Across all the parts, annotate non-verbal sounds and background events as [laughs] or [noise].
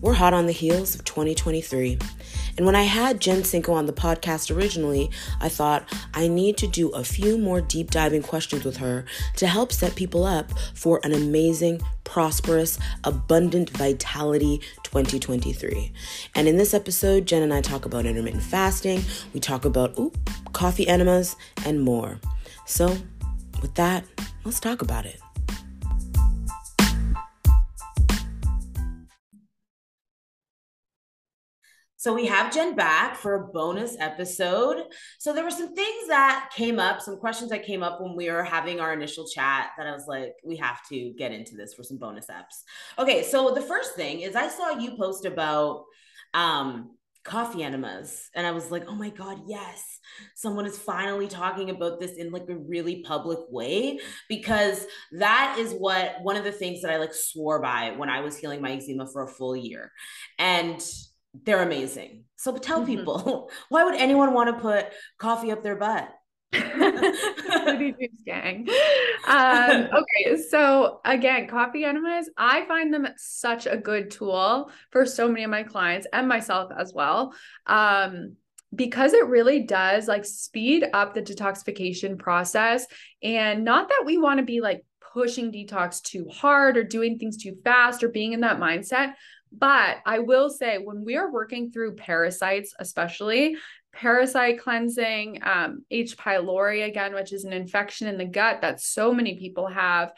we're hot on the heels of 2023. And when I had Jen Cinco on the podcast originally, I thought I need to do a few more deep diving questions with her to help set people up for an amazing, prosperous, abundant vitality 2023. And in this episode, Jen and I talk about intermittent fasting, we talk about ooh, coffee enemas, and more. So, with that, let's talk about it. So we have Jen back for a bonus episode. So there were some things that came up, some questions that came up when we were having our initial chat that I was like, we have to get into this for some bonus eps. Okay, so the first thing is I saw you post about um coffee enemas and I was like, "Oh my god, yes. Someone is finally talking about this in like a really public way because that is what one of the things that I like swore by when I was healing my eczema for a full year. And they're amazing. So tell mm-hmm. people [laughs] why would anyone want to put coffee up their butt? [laughs] [laughs] gang. Um, okay, so again, coffee enemas, I find them such a good tool for so many of my clients and myself as well. Um, because it really does like speed up the detoxification process. And not that we want to be like pushing detox too hard or doing things too fast or being in that mindset, but I will say, when we are working through parasites, especially parasite cleansing, um, H. pylori, again, which is an infection in the gut that so many people have,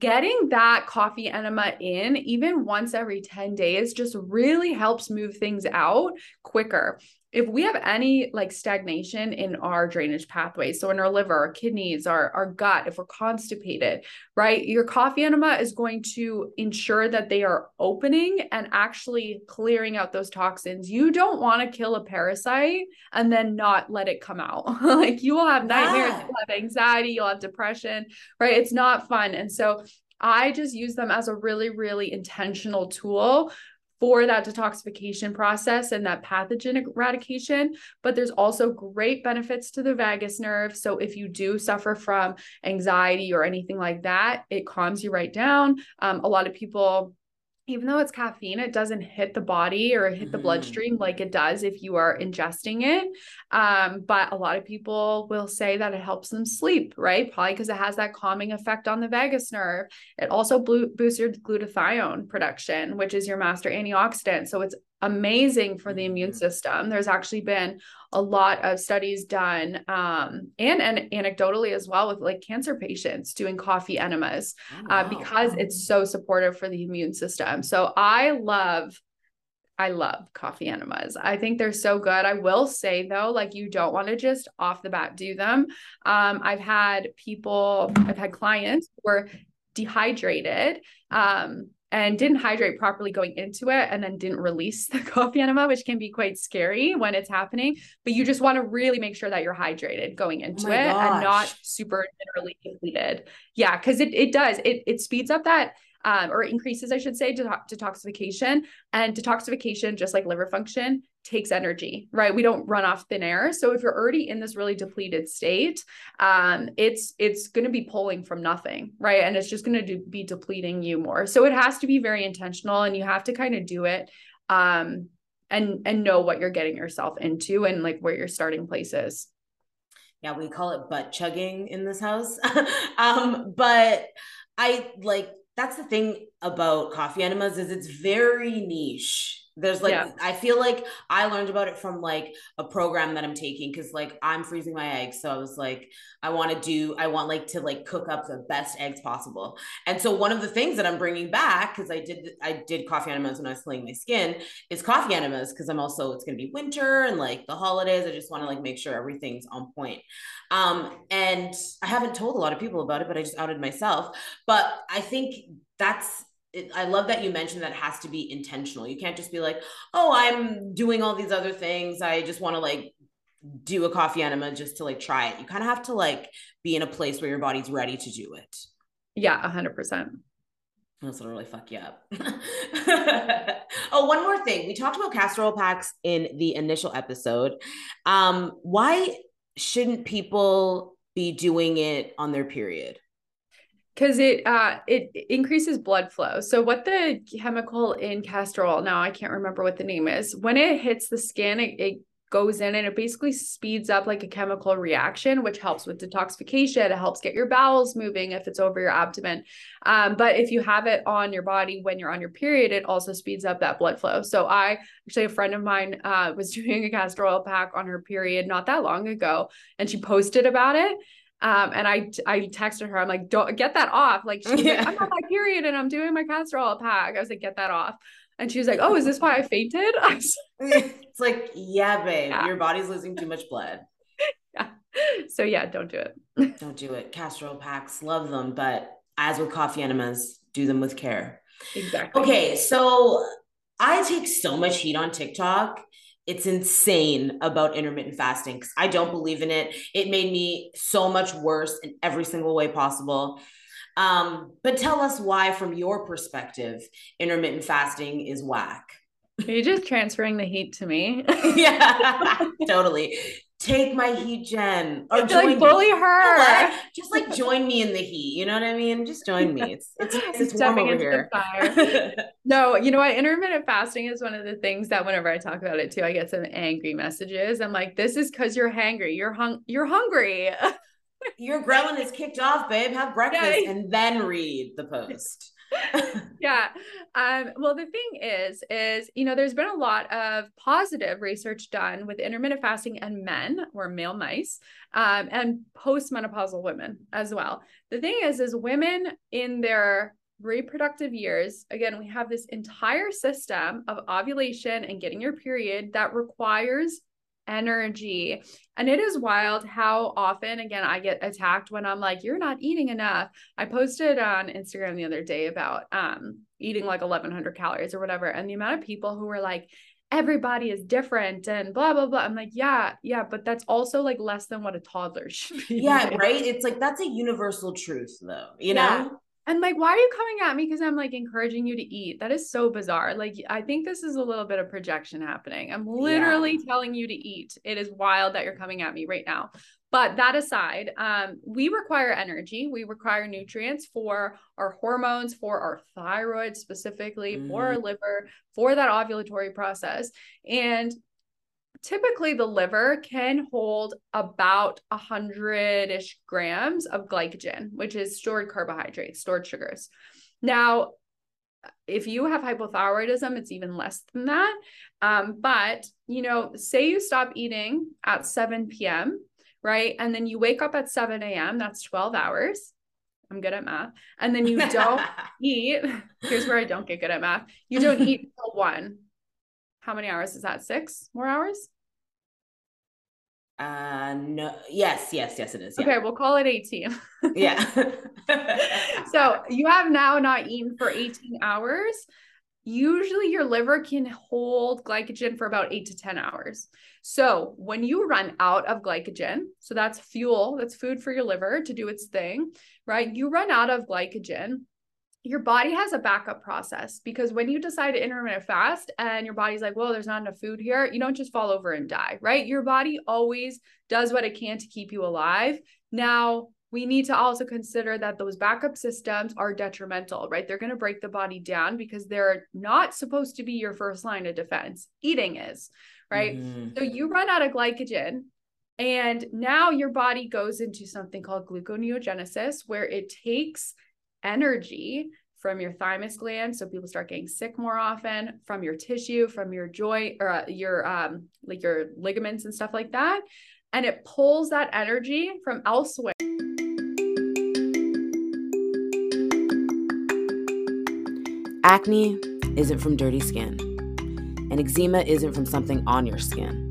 getting that coffee enema in even once every 10 days just really helps move things out quicker if we have any like stagnation in our drainage pathways, so in our liver, our kidneys, our, our gut, if we're constipated, right, your coffee enema is going to ensure that they are opening and actually clearing out those toxins. You don't want to kill a parasite and then not let it come out. [laughs] like you will have nightmares, yeah. you'll have anxiety, you'll have depression, right? It's not fun. And so I just use them as a really, really intentional tool for that detoxification process and that pathogen eradication. But there's also great benefits to the vagus nerve. So if you do suffer from anxiety or anything like that, it calms you right down. Um, a lot of people even though it's caffeine, it doesn't hit the body or hit the mm-hmm. bloodstream like it does if you are ingesting it. Um, but a lot of people will say that it helps them sleep, right? Probably because it has that calming effect on the vagus nerve. It also boosts your glutathione production, which is your master antioxidant. So it's amazing for the immune mm-hmm. system. There's actually been a lot of studies done, um, and, and anecdotally as well, with like cancer patients doing coffee enemas oh, uh, wow. uh, because it's so supportive for the immune system. So I love. I love coffee enemas. I think they're so good. I will say though, like you don't want to just off the bat do them. Um, I've had people, I've had clients who were dehydrated um, and didn't hydrate properly going into it and then didn't release the [laughs] coffee enema which can be quite scary when it's happening. But you just want to really make sure that you're hydrated going oh into oh it gosh. and not super generally depleted yeah because it, it does. It, it speeds up that um, or increases, I should say, detoxification. And detoxification, just like liver function, takes energy, right? We don't run off thin air. So if you're already in this really depleted state, um, it's it's going to be pulling from nothing, right? And it's just going to be depleting you more. So it has to be very intentional, and you have to kind of do it. Um, and and know what you're getting yourself into and like where your starting place is yeah we call it butt chugging in this house [laughs] um but i like that's the thing about coffee enemas is it's very niche there's like yeah. i feel like i learned about it from like a program that i'm taking because like i'm freezing my eggs. So i was like i want to do i want like to like cook up the best eggs possible. And so one of the things that i'm bringing back because i did i did coffee enemas when i was healing my skin is coffee enemas because i'm also it's going to be winter and like the holidays. I just want to like make sure everything's on point. Um and i haven't told a lot of people about it but i just outed myself. But i think that's it, I love that you mentioned that has to be intentional. You can't just be like, oh, I'm doing all these other things. I just want to like do a coffee enema just to like try it. You kind of have to like be in a place where your body's ready to do it. Yeah, a hundred percent. This will really fuck you up. [laughs] oh, one more thing. We talked about castor oil packs in the initial episode. Um, why shouldn't people be doing it on their period? Because it uh it increases blood flow. So what the chemical in castor oil now I can't remember what the name is. When it hits the skin, it, it goes in and it basically speeds up like a chemical reaction, which helps with detoxification. It helps get your bowels moving if it's over your abdomen. Um, but if you have it on your body when you're on your period, it also speeds up that blood flow. So I actually a friend of mine uh, was [laughs] doing a castor oil pack on her period not that long ago, and she posted about it. Um, and I I texted her, I'm like, don't get that off. Like, she's yeah. like, I'm on my period and I'm doing my castor oil pack. I was like, get that off. And she was like, Oh, is this why I fainted? [laughs] [laughs] it's like, yeah, babe, yeah. your body's losing too much blood. Yeah. So yeah, don't do it. [laughs] don't do it. Castor oil packs, love them, but as with coffee enemas, do them with care. Exactly. Okay, so I take so much heat on TikTok it's insane about intermittent fasting because I don't believe in it. It made me so much worse in every single way possible. Um, but tell us why, from your perspective, intermittent fasting is whack. Are you just transferring the heat to me? [laughs] yeah, totally. Take my heat, Jen. Or join like bully me. her. Just like join me in the heat. You know what I mean? Just join me. It's it's, [laughs] it's warm over here. [laughs] no, you know what? Intermittent fasting is one of the things that whenever I talk about it too, I get some angry messages. I'm like, this is because you're hangry. You're hung. You're hungry. [laughs] Your ghrelin is kicked off, babe. Have breakfast yeah. and then read the post. [laughs] [laughs] yeah. Um, well, the thing is, is, you know, there's been a lot of positive research done with intermittent fasting and men or male mice um, and postmenopausal women as well. The thing is, is women in their reproductive years, again, we have this entire system of ovulation and getting your period that requires energy. And it is wild how often, again, I get attacked when I'm like, you're not eating enough. I posted on Instagram the other day about um, eating like 1100 calories or whatever. And the amount of people who were like, everybody is different and blah, blah, blah. I'm like, yeah, yeah, but that's also like less than what a toddler [laughs] should be. Yeah, right. It's like that's a universal truth, though, you yeah. know? And like, why are you coming at me? Because I'm like encouraging you to eat. That is so bizarre. Like, I think this is a little bit of projection happening. I'm literally yeah. telling you to eat. It is wild that you're coming at me right now. But that aside, um, we require energy. We require nutrients for our hormones, for our thyroid specifically, mm. for our mm-hmm. liver, for that ovulatory process. And typically the liver can hold about a hundred ish grams of glycogen, which is stored carbohydrates, stored sugars. Now, if you have hypothyroidism, it's even less than that. Um, but you know, say you stop eating at 7 p.m., right? And then you wake up at 7 a.m., that's 12 hours. I'm good at math. And then you don't [laughs] eat. Here's where I don't get good at math. You don't eat [laughs] till one how many hours is that? Six more hours? Uh no yes, yes, yes it is. Yeah. Okay, we'll call it 18. [laughs] yeah. [laughs] so you have now not eaten for 18 hours. Usually your liver can hold glycogen for about eight to 10 hours. So when you run out of glycogen, so that's fuel, that's food for your liver to do its thing, right? You run out of glycogen your body has a backup process because when you decide to intermittent fast and your body's like, well, there's not enough food here, you don't just fall over and die, right? Your body always does what it can to keep you alive. Now, we need to also consider that those backup systems are detrimental, right? They're going to break the body down because they're not supposed to be your first line of defense. Eating is, right? Mm-hmm. So you run out of glycogen. And now your body goes into something called gluconeogenesis, where it takes energy from your thymus gland so people start getting sick more often from your tissue from your joint or uh, your um like your ligaments and stuff like that and it pulls that energy from elsewhere. Acne isn't from dirty skin and eczema isn't from something on your skin.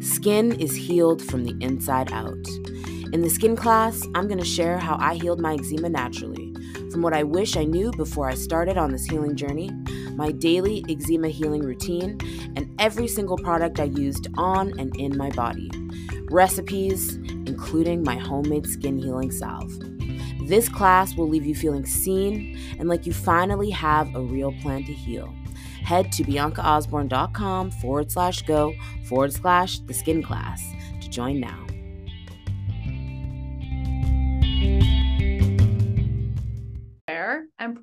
Skin is healed from the inside out. In the skin class i'm going to share how i healed my eczema naturally from what I wish I knew before I started on this healing journey, my daily eczema healing routine, and every single product I used on and in my body. Recipes, including my homemade skin healing salve. This class will leave you feeling seen and like you finally have a real plan to heal. Head to biancaosborne.com forward slash go forward slash the skin class to join now.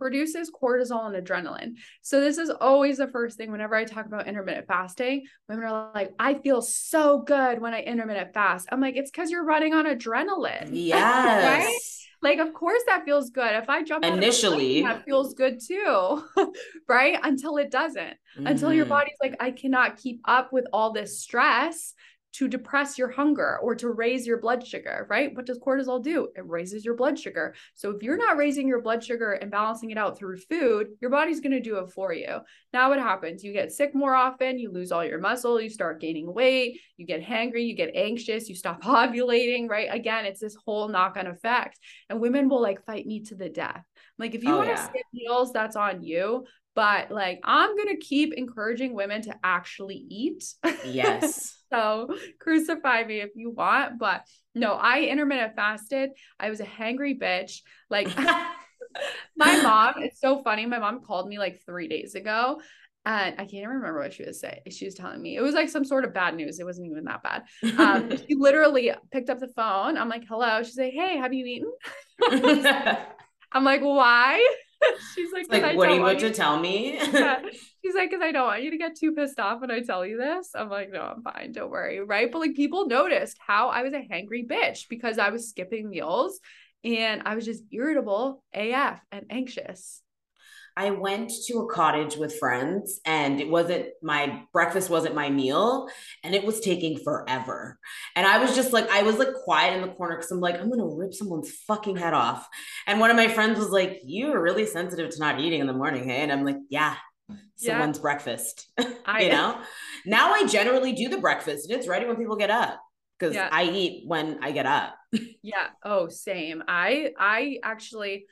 And produces cortisol and adrenaline. So this is always the first thing whenever I talk about intermittent fasting. Women are like, I feel so good when I intermittent fast. I'm like, it's because you're running on adrenaline. [laughs] Yes. right? Like, of course that feels good. If I jump initially, that feels good too, [laughs] right? Until it doesn't, mm-hmm. until your mm-hmm. body's like, I cannot keep up with all this stress to depress your hunger or to raise your blood sugar, right? What does cortisol do? It raises your blood sugar. So if you're not raising your blood sugar and balancing it out through food, your body's going to do it for you. Now what happens? You get sick more often, you lose all your muscle, you start gaining weight, you get hangry, you get anxious, you stop [laughs] ovulating, right? Again, it's this whole knock-on effect. And women will like fight me to the death. Like if you oh, want to yeah. skip meals, that's on you but like I'm going to keep encouraging women to actually eat. [laughs] Yes. So [laughs] crucify me if you want, but no, I intermittent fasted. I was a hangry bitch. Like [laughs] [laughs] my mom, it's so funny. My mom called me like 3 days ago and I can't even remember what she was saying. She was telling me it was like some sort of bad news. It wasn't even that bad. Um, she literally picked up the phone. I'm like, "Hello." She's like, "Hey, have you eaten?" I'm like, "Why?" [laughs] She's like, like what are you about to tell me? [laughs] yeah. She's like, because I don't want you to get too pissed off when I tell you this. I'm like, no, I'm fine. Don't worry. Right. But like people noticed how I was a hangry bitch because I was skipping meals and I was just irritable AF and anxious. I went to a cottage with friends and it wasn't my breakfast wasn't my meal and it was taking forever. And I was just like, I was like quiet in the corner because I'm like, I'm gonna rip someone's fucking head off. And one of my friends was like, You are really sensitive to not eating in the morning, hey? And I'm like, Yeah, someone's yeah. breakfast. [laughs] I, you know? Now I generally do the breakfast and it's ready when people get up because yeah. I eat when I get up. yeah. Oh, same. I I actually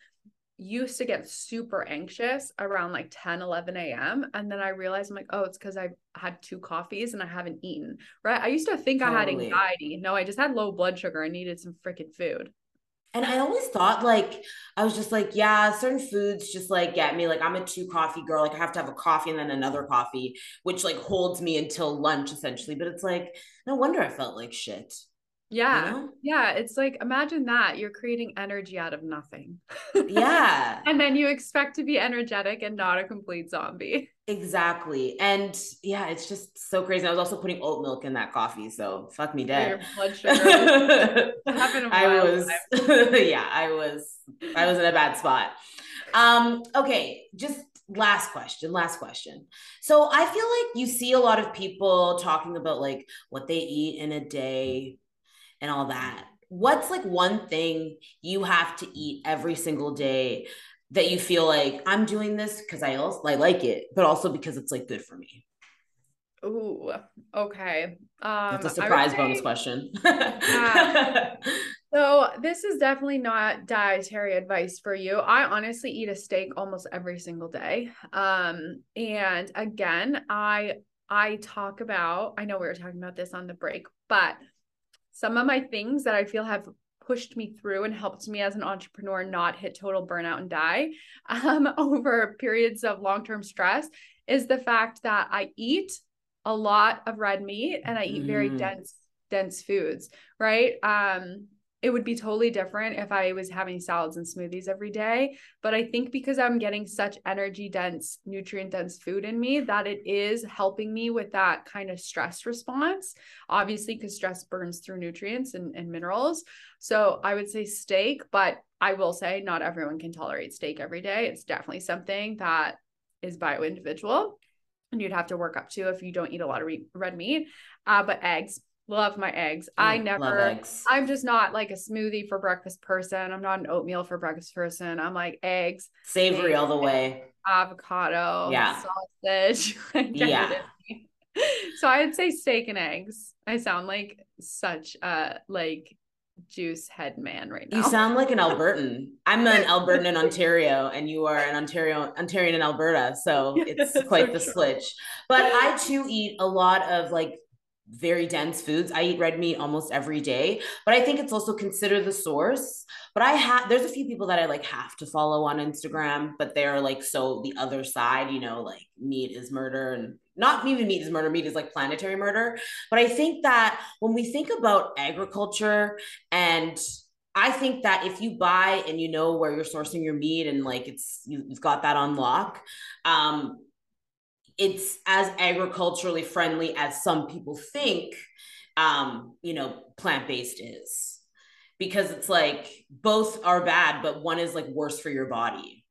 used to get super anxious around like 10 11 a.m and then i realized i'm like oh it's because I've had two coffees and i haven't eaten right? I used to think totally. i had anxiety. No i just had low blood sugar. I needed some freaking food. And i always thought like i was just like yeah certain foods just like get me like i'm a two coffee girl like i have to have a coffee and then another coffee which like holds me until lunch essentially. But it's like no wonder i felt like shit yeah. You know? Yeah. It's like, imagine that you're creating energy out of nothing. [laughs] Yeah. and then you expect to be energetic and not a complete zombie. Exactly. And yeah, it's just so crazy. I was also putting oat milk in that coffee. So fuck me dead. blood [laughs] sugar. I was, [laughs] yeah, I was, I was in a bad spot. Um, okay. Just last question last question so i feel like you see a lot of people talking about like what they eat in a day and all that. What's like one thing you have to eat every single day that you feel like I'm doing this because I also I like it, but also because it's like good for me? Ooh, okay. Um, That's a surprise say, bonus question. [laughs] so this is definitely not dietary advice for you. I honestly eat a steak almost every single day. Um, and again, I I talk about. I know we were talking about this on the break, but some of my things that I feel have pushed me through and helped me as an entrepreneur not hit total burnout and die [laughs] um, over periods of long term stress is the fact that I eat a lot of red meat and I eat very mm. dense dense foods, right? Um, it would be totally different if I was having salads and smoothies every day. But I think because I'm getting such energy dense, nutrient dense food in me, that it is helping me with that kind of stress response. Obviously, because stress burns through nutrients and, and minerals. So I would say steak, but I will say not everyone can tolerate steak every day. It's definitely something that is bio individual and you'd have to work up to if you don't eat a lot of re- red meat. Uh, but eggs, love my eggs. I never eggs. I'm just not like a smoothie for breakfast person. I'm not an oatmeal for breakfast person. I'm like eggs. Savory all the way. Avocado. Yeah. Sausage. [laughs] yeah. so I'd say steak and eggs. I sound like such a like juice head man right now. You sound like an Albertan. I'm an Albertan in [laughs] Ontario, and you are an Ontario Ontarian in Alberta. So [laughs] it's quite so the true. switch. But I too eat a lot of like very dense foods. I eat red meat almost every day, but I think it's also consider the source. But I have there's a few people that I like have to follow on Instagram, but they're like so the other side, you know, like meat is murder and not even meat is murder, meat is like planetary murder. But I think that when we think about agriculture and I think that if you buy and you know where you're sourcing your meat and like it's you've got that on lock, um, it's as agriculturally friendly as some people think. Um, you know, plant based is because it's like both are bad, but one is like worse for your body.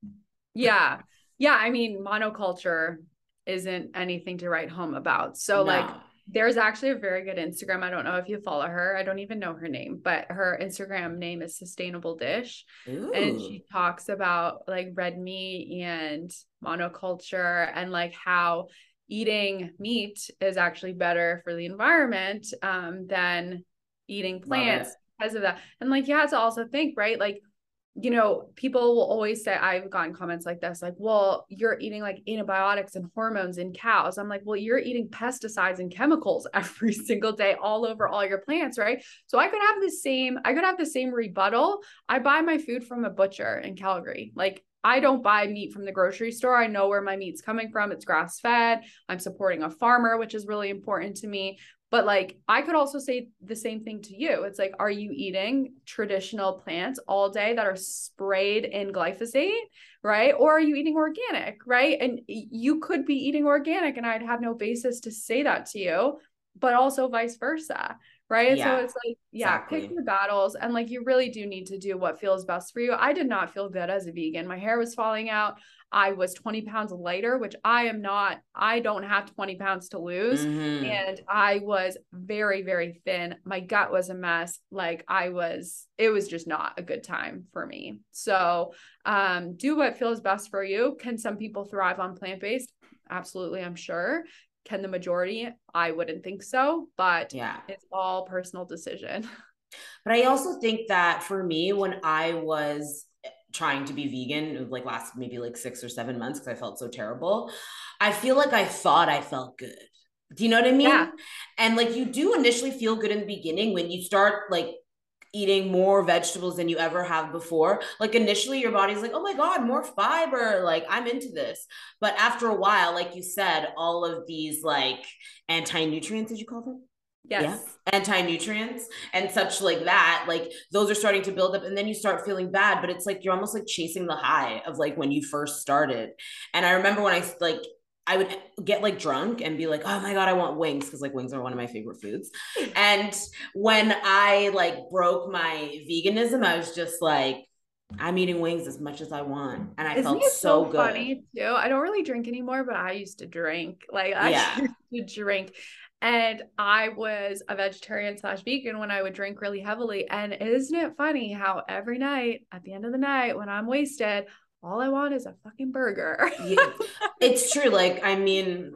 Yeah. Yeah. I mean, monoculture isn't anything to write home about. So, no. like, there's actually a very good Instagram. I don't know if you follow her. I don't even know her name, but her Instagram name is Sustainable Dish. Ooh. And she talks about like red meat and monoculture and like how eating meat is actually better for the environment um, than eating plants because of that. And like, you have to also think, right? Like, you know, people will always say, I've gotten comments like this, like, well, you're eating like antibiotics and hormones in cows. I'm like, well, you're eating pesticides and chemicals [laughs] every single day all over all your plants, right? So I could have the same, I could have the same rebuttal. I buy my food from a butcher in Calgary. Like, I don't buy meat from the grocery store. I know where my meat's coming from. It's grass fed. I'm supporting a farmer, which is really important to me. But like, I could also say the same thing to you. It's like, are you eating traditional plants all day that are sprayed in glyphosate? Right. Or are you eating organic? Right. And you could be eating organic, and I'd have no basis to say that to you, but also vice versa right? Yeah, so it's like, yeah, exactly. pick your battles. And like, you really do need to do what feels best for you. I did not feel good as a vegan. My hair was falling out. I was 20 pounds lighter, which I am not, I don't have 20 pounds to lose. Mm-hmm. And I was very, very thin. My gut was a mess. Like I was, it was just not a good time for me. So um, do what feels best for you. Can some people thrive on plant based? Absolutely, I'm sure. Can the majority? I wouldn't think so, but yeah, it's all personal decision. [laughs] But I also think that for me, when I was eh, trying to be vegan like last maybe like six or seven months because I felt so terrible. I feel like I thought I felt good. Do you know what I mean? Yeah. And like you do initially feel good in the beginning when you start like eating more vegetables than you ever have before. Like initially your body's like, "Oh my god, more fiber. Like I'm into this." But after a while, like you said, all of these like anti-nutrients did you call them? Yes. Yeah. Anti-nutrients and such like that, like those are starting to build up and then you start feeling bad, but it's like you're almost like chasing the high of like when you first started. And I remember when I like I would get like drunk and be like, oh my God, I want wings because like wings are one of my favorite foods. [laughs] And when I like broke my veganism, I was just like, I'm eating wings as much as I want. And I Isn't felt so, so good. funny too. I don't really drink anymore, but I used to drink. Like I yeah. [laughs] used to drink. And I was a vegetarian slash vegan when I would drink really heavily. And isn't it funny how every night at the end of the night when I'm wasted, all I want is a fucking burger. yeah, [laughs] it's true. Like, I mean,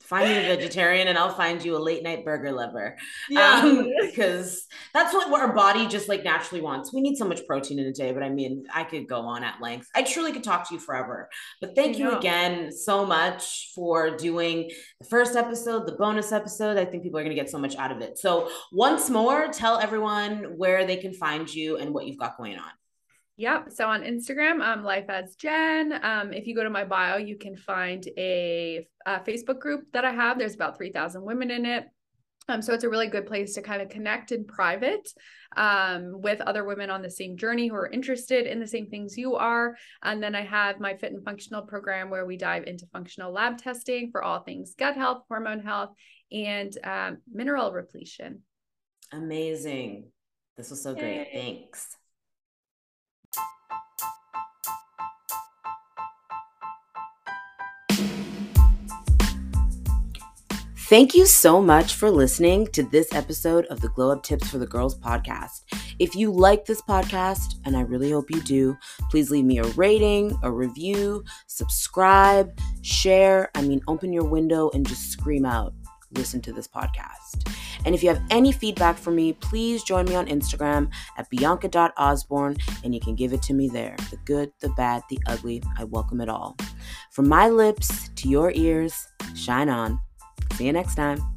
find me a vegetarian and I'll find you a late night burger lover. Yeah. Because um, that's what our body just like naturally wants. We need so much protein in a day, but I mean, I could go on at length. I truly could talk to you forever. But thank you again so much for doing the first episode, the bonus episode. I think people are going to get so much out of it. So, once more, tell everyone where they can find you and what you've got going on. Yep. So on Instagram, um, Life as Jen. Um, if you go to my bio, you can find a, a Facebook group that I have. There's about 3,000 women in it. Um, so it's a really good place to kind of connect in private um, with other women on the same journey who are interested in the same things you are. And then I have my Fit and Functional program where we dive into functional lab testing for all things gut health, hormone health, and um, mineral repletion. Amazing. This was so great. Yay. Thanks. Thank you so much for listening to this episode of the Glow Up Tips for the Girls podcast. If you like this podcast, and I really hope you do, please leave me a rating, a review, subscribe, share. I mean, open your window and just scream out, listen to this podcast. And if you have any feedback for me, please join me on Instagram at bianca.osborne and you can give it to me there. The good, the bad, the ugly, I welcome it all. From my lips to your ears, shine on. See you next time.